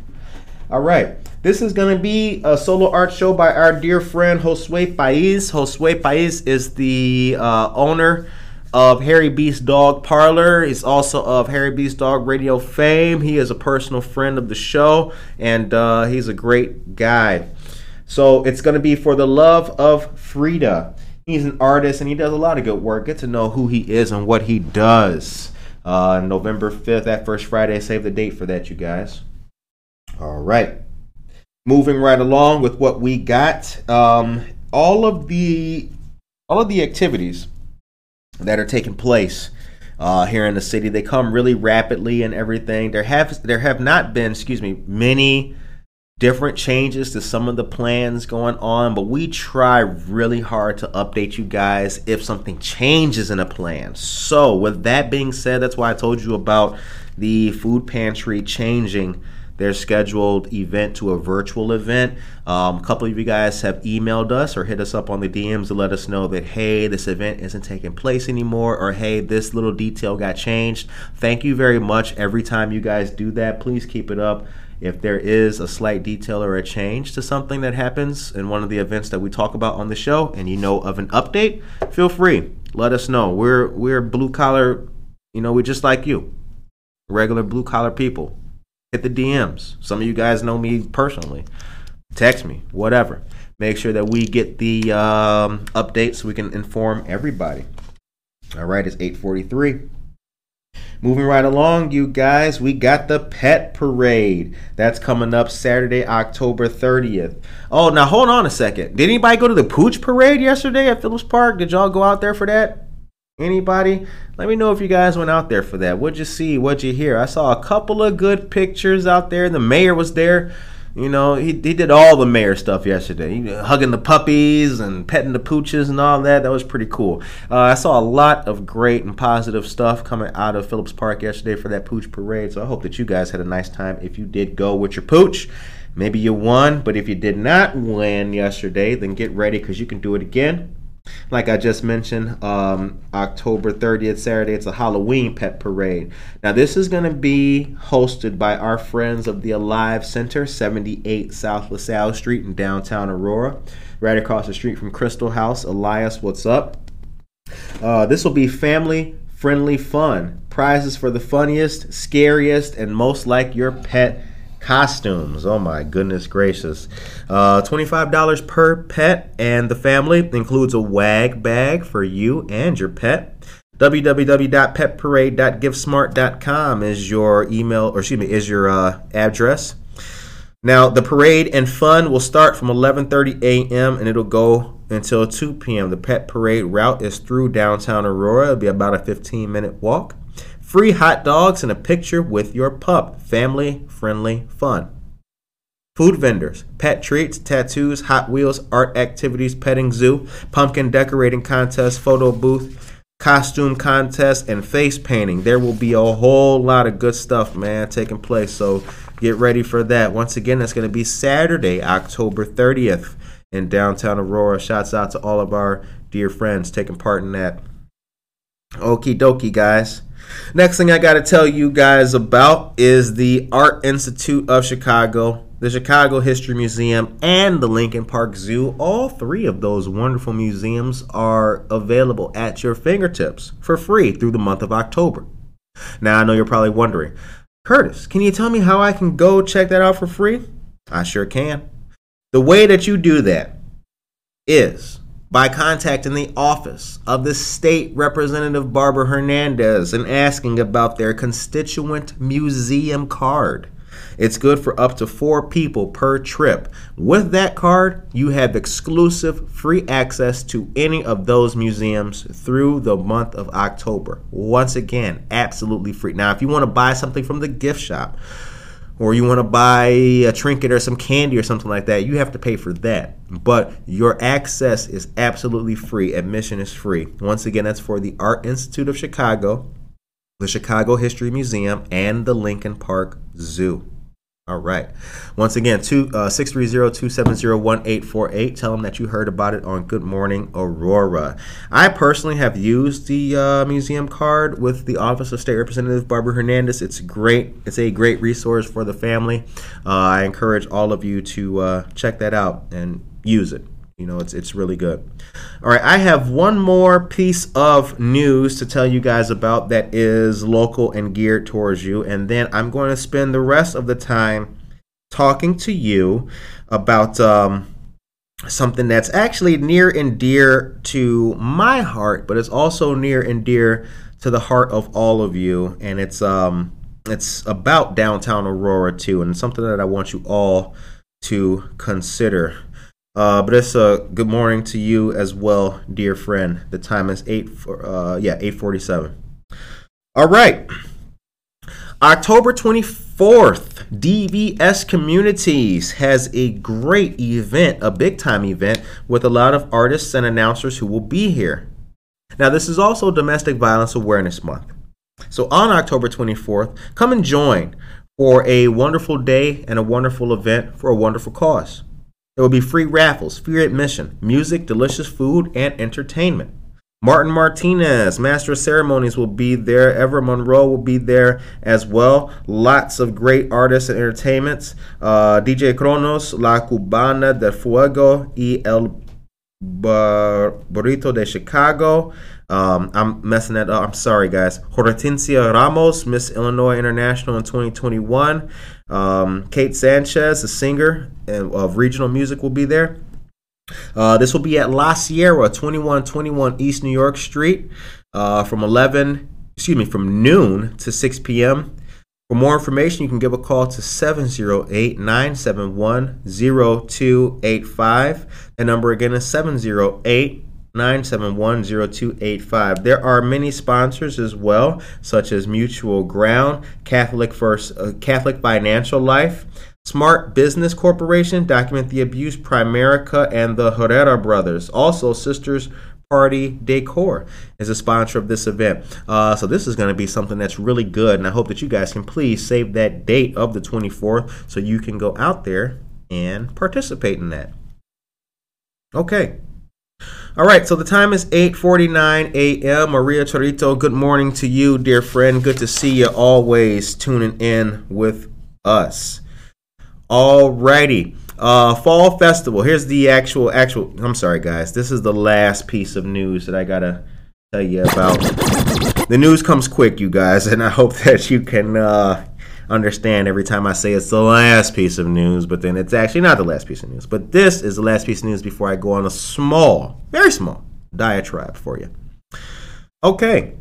All right. This is going to be a solo art show by our dear friend Josue Pais. Josue Pais is the uh, owner of Harry Beast Dog Parlor. He's also of Harry Beast Dog Radio fame. He is a personal friend of the show, and uh, he's a great guy. So it's going to be for the love of Frida. He's an artist and he does a lot of good work. Get to know who he is and what he does. Uh, November 5th, that first Friday. Save the date for that, you guys. All right. Moving right along with what we got. Um, all of the all of the activities that are taking place uh, here in the city. They come really rapidly and everything. There have there have not been, excuse me, many different changes to some of the plans going on, but we try really hard to update you guys if something changes in a plan. So, with that being said, that's why I told you about the food pantry changing their scheduled event to a virtual event. Um, a couple of you guys have emailed us or hit us up on the DMs to let us know that, hey, this event isn't taking place anymore, or hey, this little detail got changed. Thank you very much. Every time you guys do that, please keep it up. If there is a slight detail or a change to something that happens in one of the events that we talk about on the show and you know of an update, feel free. Let us know. We're we're blue collar, you know, we're just like you. Regular blue collar people hit the DMs. Some of you guys know me personally. Text me, whatever. Make sure that we get the um, updates so we can inform everybody. All right, it's 843. Moving right along, you guys, we got the pet parade. That's coming up Saturday, October 30th. Oh, now hold on a second. Did anybody go to the pooch parade yesterday at Phillips Park? Did y'all go out there for that? Anybody? Let me know if you guys went out there for that. What'd you see? What'd you hear? I saw a couple of good pictures out there. The mayor was there. You know, he, he did all the mayor stuff yesterday. He, hugging the puppies and petting the pooches and all that. That was pretty cool. Uh, I saw a lot of great and positive stuff coming out of Phillips Park yesterday for that pooch parade. So I hope that you guys had a nice time if you did go with your pooch. Maybe you won, but if you did not win yesterday, then get ready because you can do it again like I just mentioned, um, October 30th, Saturday, it's a Halloween pet parade. Now, this is going to be hosted by our friends of the Alive Center, 78 South LaSalle Street in downtown Aurora, right across the street from Crystal House. Elias, what's up? Uh, this will be family friendly fun. Prizes for the funniest, scariest, and most like your pet costumes. Oh my goodness gracious. Uh, $25 per pet, and the family includes a wag bag for you and your pet. www.petparade.givesmart.com is your email, or excuse me, is your uh, address. Now, the parade and fun will start from 11:30 a.m. and it'll go until 2 p.m. The pet parade route is through downtown Aurora. It'll be about a 15-minute walk. Free hot dogs and a picture with your pup. Family friendly fun. Food vendors, pet treats, tattoos, Hot Wheels, art activities, petting zoo, pumpkin decorating contest, photo booth, costume contest, and face painting. There will be a whole lot of good stuff, man, taking place. So get ready for that. Once again, that's going to be Saturday, October 30th in downtown Aurora. Shouts out to all of our dear friends taking part in that. Okie dokie, guys. Next thing I got to tell you guys about is the Art Institute of Chicago, the Chicago History Museum, and the Lincoln Park Zoo. All three of those wonderful museums are available at your fingertips for free through the month of October. Now, I know you're probably wondering, Curtis, can you tell me how I can go check that out for free? I sure can. The way that you do that is by contacting the office of the state representative Barbara Hernandez and asking about their constituent museum card. It's good for up to four people per trip. With that card, you have exclusive free access to any of those museums through the month of October. Once again, absolutely free. Now, if you want to buy something from the gift shop, or you want to buy a trinket or some candy or something like that, you have to pay for that. But your access is absolutely free. Admission is free. Once again, that's for the Art Institute of Chicago, the Chicago History Museum, and the Lincoln Park Zoo. All right. Once again, two uh, six three zero two seven zero one eight four eight. Tell them that you heard about it on Good Morning Aurora. I personally have used the uh, museum card with the Office of State Representative Barbara Hernandez. It's great. It's a great resource for the family. Uh, I encourage all of you to uh, check that out and use it. You know, it's it's really good. All right, I have one more piece of news to tell you guys about that is local and geared towards you, and then I'm going to spend the rest of the time talking to you about um, something that's actually near and dear to my heart, but it's also near and dear to the heart of all of you, and it's um it's about downtown Aurora too, and something that I want you all to consider. Uh, but it's a good morning to you as well, dear friend. The time is eight. Uh, yeah, eight forty-seven. All right. October twenty-fourth, DVS Communities has a great event, a big-time event with a lot of artists and announcers who will be here. Now, this is also Domestic Violence Awareness Month. So on October 24th, come and join for a wonderful day and a wonderful event for a wonderful cause. There will be free raffles, free admission, music, delicious food, and entertainment. Martin Martinez, Master of Ceremonies, will be there. Ever Monroe will be there as well. Lots of great artists and entertainments. Uh, DJ Kronos, La Cubana de Fuego, y El Burrito de Chicago. Um, I'm messing that up. I'm sorry, guys. Hortensia Ramos, Miss Illinois International in 2021. Um, Kate Sanchez, a singer of regional music, will be there. Uh, this will be at La Sierra, 2121 East New York Street, uh, from 11, excuse me, from noon to 6 p.m. For more information, you can give a call to 708 971 0285. The number again is 708 971 0285. There are many sponsors as well, such as Mutual Ground, Catholic First, uh, Catholic Financial Life, Smart Business Corporation, Document the Abuse, Primerica, and the Herrera Brothers. Also, Sisters Party Decor is a sponsor of this event. Uh, so this is going to be something that's really good, and I hope that you guys can please save that date of the 24th so you can go out there and participate in that. Okay. All right, so the time is 8:49 a.m. Maria Chorito, good morning to you, dear friend. Good to see you always tuning in with us. All righty. Uh, fall festival. Here's the actual actual. I'm sorry, guys. This is the last piece of news that I gotta tell you about. The news comes quick, you guys, and I hope that you can uh, understand every time I say it's the last piece of news, but then it's actually not the last piece of news. But this is the last piece of news before I go on a small, very small diatribe for you. Okay.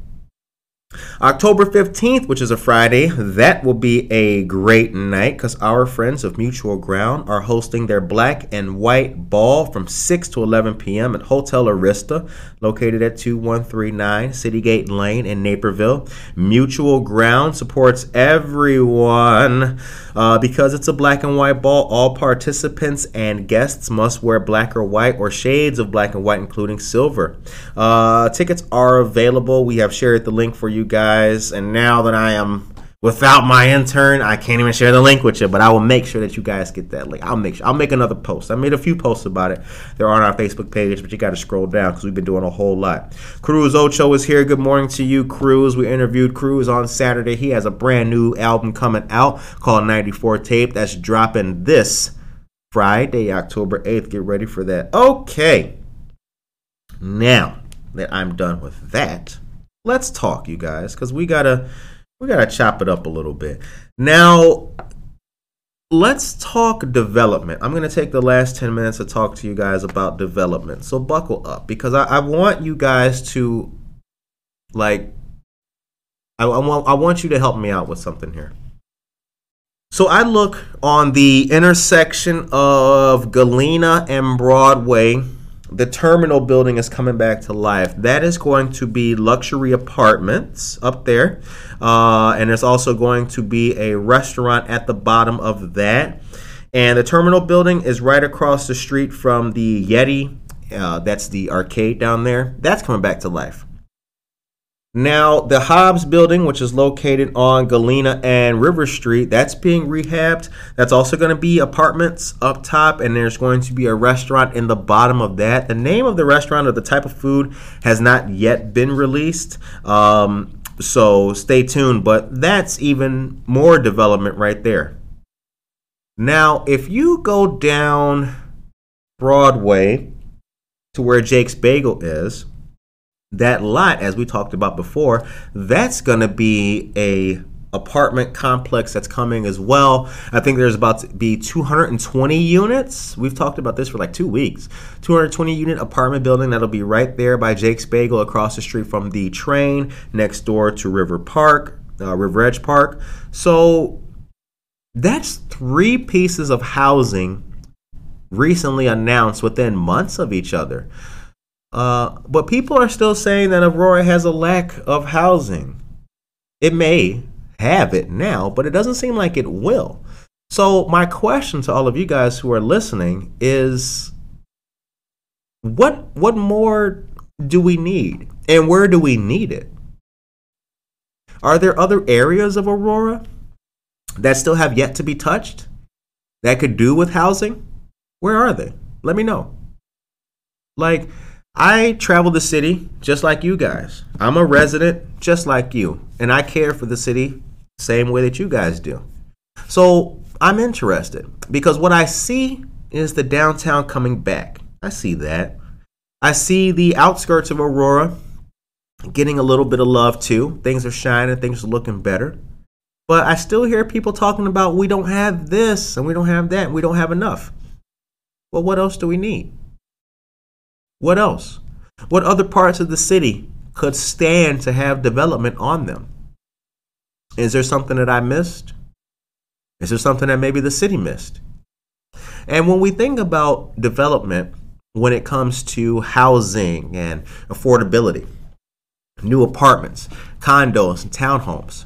October 15th, which is a Friday, that will be a great night because our friends of Mutual Ground are hosting their black and white ball from 6 to 11 p.m. at Hotel Arista, located at 2139 Citygate Lane in Naperville. Mutual Ground supports everyone uh, because it's a black and white ball. All participants and guests must wear black or white or shades of black and white, including silver. Uh, tickets are available. We have shared the link for you guys, and now that I am without my intern, I can't even share the link with you, but I will make sure that you guys get that link. I'll make sure I'll make another post. I made a few posts about it. They're on our Facebook page, but you got to scroll down because we've been doing a whole lot. Cruz Ocho is here. Good morning to you, Cruz. We interviewed Cruz on Saturday. He has a brand new album coming out called 94 Tape that's dropping this Friday, October 8th. Get ready for that. Okay. Now that I'm done with that, let's talk, you guys, because we gotta we gotta chop it up a little bit. Now, let's talk development. I'm to take the last 10 minutes to talk to you guys about development. So buckle up because I, I want you guys to, like, I, I, want, I want you to help me out with something here. So I look on the intersection of Galena and Broadway. The terminal building is coming back to life. That is going to be luxury apartments up there. Uh, and there's also going to be a restaurant at the bottom of that. And the terminal building is right across the street from the Yeti. Uh, that's the arcade down there. That's coming back to life. Now, the Hobbs building, which is located on Galena and River Street, that's being rehabbed. That's also going to be apartments up top, and there's going to be a restaurant in the bottom of that. The name of the restaurant or the type of food has not yet been released. Um, so stay tuned, but that's even more development right there. Now, if you go down Broadway to where Jake's Bagel is, that lot as we talked about before that's going to be a apartment complex that's coming as well. I think there's about to be 220 units. We've talked about this for like two weeks. 220 unit apartment building that'll be right there by jake's bagel across the street from the train next door to river park uh, river edge park. So that's three pieces of housing recently announced within months of each other uh, but people are still saying that Aurora has a lack of housing. It may have it now, but it doesn't seem like it will. So, my question to all of you guys who are listening is what what more do we need and where do we need it? Are there other areas of Aurora that still have yet to be touched that could do with housing? Where are they? Let me know. Like I travel the city just like you guys. I'm a resident just like you, and I care for the city same way that you guys do. So I'm interested because what I see is the downtown coming back. I see that. I see the outskirts of Aurora getting a little bit of love too. Things are shining, things are looking better. But I still hear people talking about we don't have this and we don't have that and we don't have enough. Well, what else do we need? What else? What other parts of the city could stand to have development on them? Is there something that I missed? Is there something that maybe the city missed? And when we think about development, when it comes to housing and affordability, new apartments, condos, and townhomes,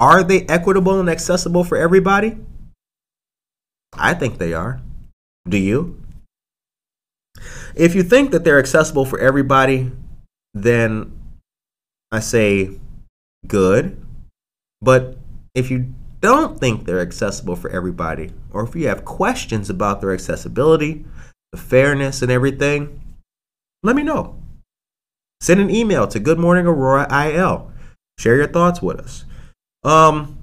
are they equitable and accessible for everybody? I think they are. Do you? If you think that they're accessible for everybody, then I say good. But if you don't think they're accessible for everybody, or if you have questions about their accessibility, the fairness, and everything, let me know. Send an email to Good Morning Aurora IL. Share your thoughts with us. Um,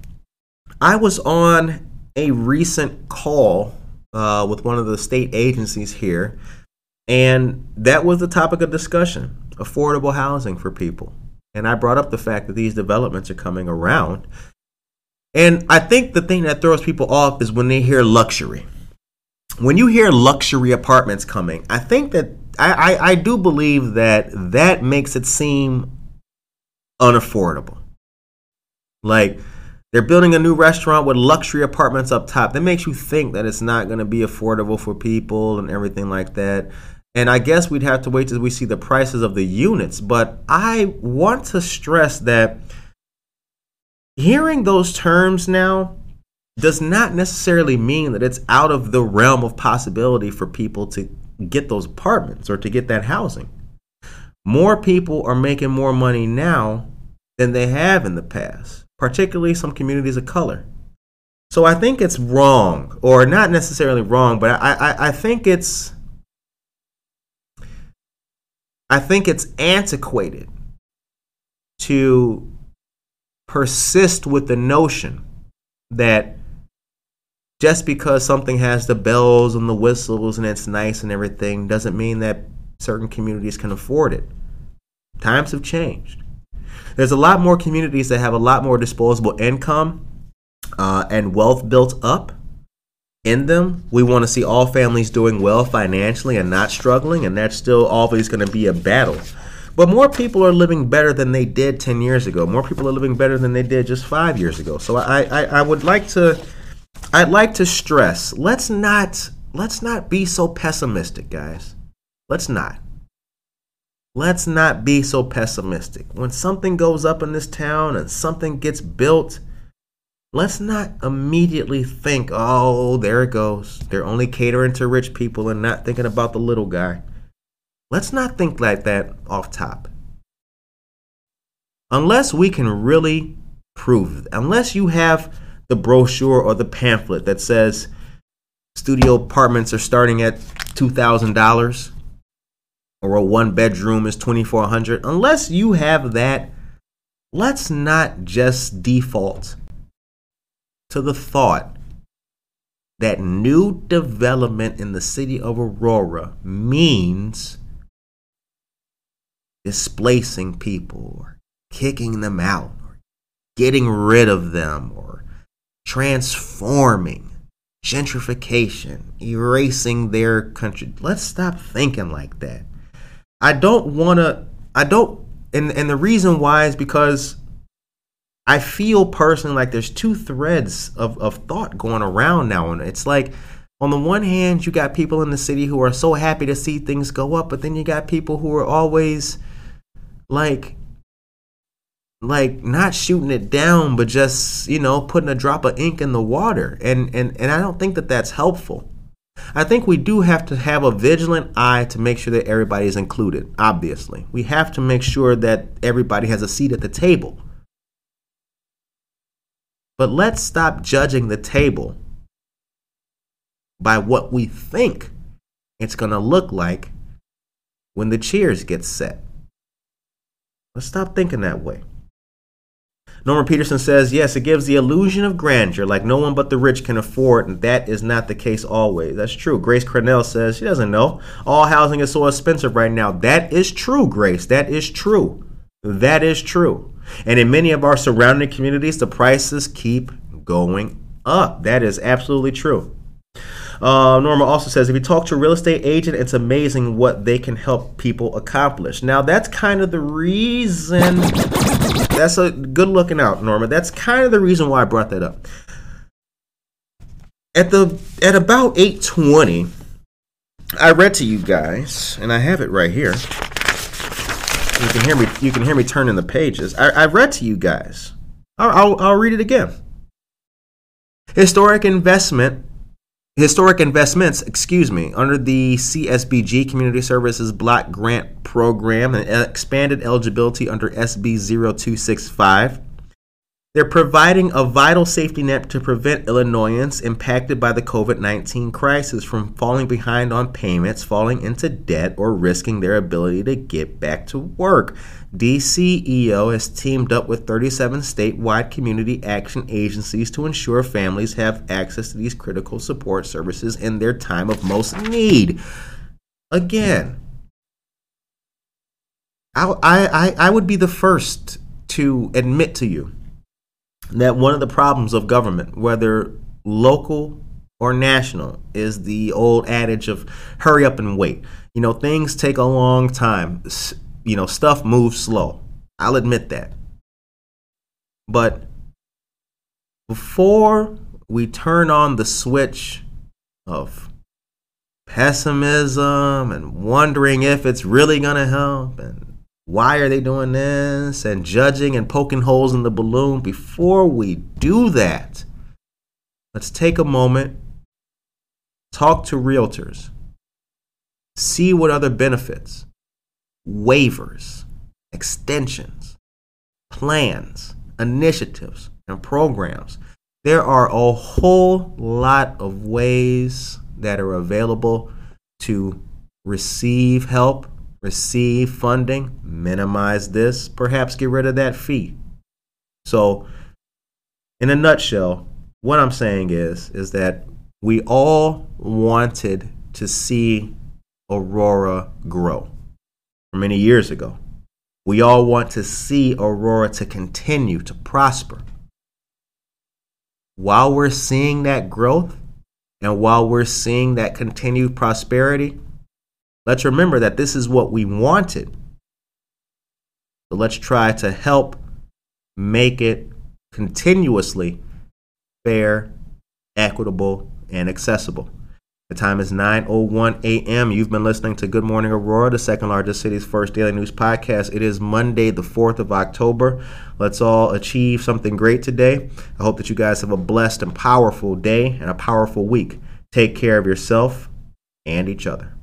I was on a recent call uh, with one of the state agencies here and that was the topic of discussion affordable housing for people. And I brought up the fact that these developments are coming around. And I think the thing that throws people off is when they hear luxury. When you hear luxury apartments coming, I think that I, I, I do believe that that makes it seem unaffordable. Like, they're building a new restaurant with luxury apartments up top. That makes you think that it's not going to be affordable for people and everything like that. And I guess we'd have to wait till we see the prices of the units. But I want to stress that hearing those terms now does not necessarily mean that it's out of the realm of possibility for people to get those apartments or to get that housing. More people are making more money now than they have in the past, particularly some communities of color. So I think it's wrong, or not necessarily wrong, but I, I, I think it's I think it's antiquated to persist with the notion that just because something has the bells and the whistles and it's nice and everything doesn't mean that certain communities can afford it. Times have changed. There's a lot more communities that have a lot more disposable income uh, and wealth built up in them. We want to see all families doing well financially and not struggling, and that's still always going to be a battle. But more people are living better than they did 10 years ago. More people are living better than they did just five years ago. So I, I, I would like to I'd like to stress let's not let's not be so pessimistic, guys. Let's not. Let's not be so pessimistic. When something goes up in this town and something gets built, let's not immediately think, oh, there it goes. They're only catering to rich people and not thinking about the little guy. Let's not think like that off top. Unless we can really prove, unless you have the brochure or the pamphlet that says studio apartments are starting at $2,000 or a one bedroom is 2400 unless you have that let's not just default to the thought that new development in the city of Aurora means displacing people or kicking them out or getting rid of them or transforming gentrification erasing their country let's stop thinking like that I don't want to. I don't, and and the reason why is because I feel personally like there's two threads of of thought going around now, and it's like on the one hand you got people in the city who are so happy to see things go up, but then you got people who are always like like not shooting it down but just you know putting a drop of ink in the water and and and I don't think that that's helpful I think we do have to have a vigilant eye to make sure that everybody is included, obviously. We have to make sure that everybody has a seat at the table. But let's stop judging the table by what we think it's going to look like when the chairs get set. Let's stop thinking that way. Norman Peterson says, yes, it gives the illusion of grandeur, like no one but the rich can afford, and that is not the case always. That's true. Grace Cornell says she doesn't know. All housing is so expensive right now. That is true, Grace. That is true. That is true. And in many of our surrounding communities, the prices keep going up. That is absolutely true. Uh, Norma also says if you talk to a real estate agent, it's amazing what they can help people accomplish. Now, that's kind of the reason that's a good looking out, Norma. That's kind of the reason why I brought that up. At the at about 820, I read to you guys, and I have it right here. You can hear me. You can hear me turning the pages. I, I read to you guys. I'll, I'll, I'll read it again. Historic investment Historic investments, excuse me, under the CSBG Community Services Block Grant Program and expanded eligibility under SB 0265. They're providing a vital safety net to prevent Illinoisans impacted by the COVID 19 crisis from falling behind on payments, falling into debt, or risking their ability to get back to work. DCEO has teamed up with 37 statewide community action agencies to ensure families have access to these critical support services in their time of most need. Again, I, I, I would be the first to admit to you that one of the problems of government, whether local or national, is the old adage of hurry up and wait. You know, things take a long time you know, stuff moves slow. I'll admit that. But before we turn on the switch of pessimism and wondering if it's really going to help and why are they doing this? And judging and poking holes in the balloon, before we do that, let's take a moment, talk to realtors, see what other benefits waivers, extensions, plans, initiatives, and programs. There are a whole lot of ways that are available to receive help, receive funding, minimize this, perhaps get rid of that fee. So, in a nutshell, what I'm saying is is that we all wanted to see Aurora grow many years ago. We all want to see Aurora to continue to prosper. While we're seeing that growth, And while we're seeing that continued prosperity, let's remember that this is what we wanted. So let's try to help make it continuously fair, equitable, and accessible. The time is 9:01 a.m. You've been listening to Good Morning Aurora, the second largest city's first daily news podcast. It is Monday, the 4th of October. Let's all achieve something great today. I hope that you guys have a blessed and powerful day and a powerful week. Take care of yourself and each other.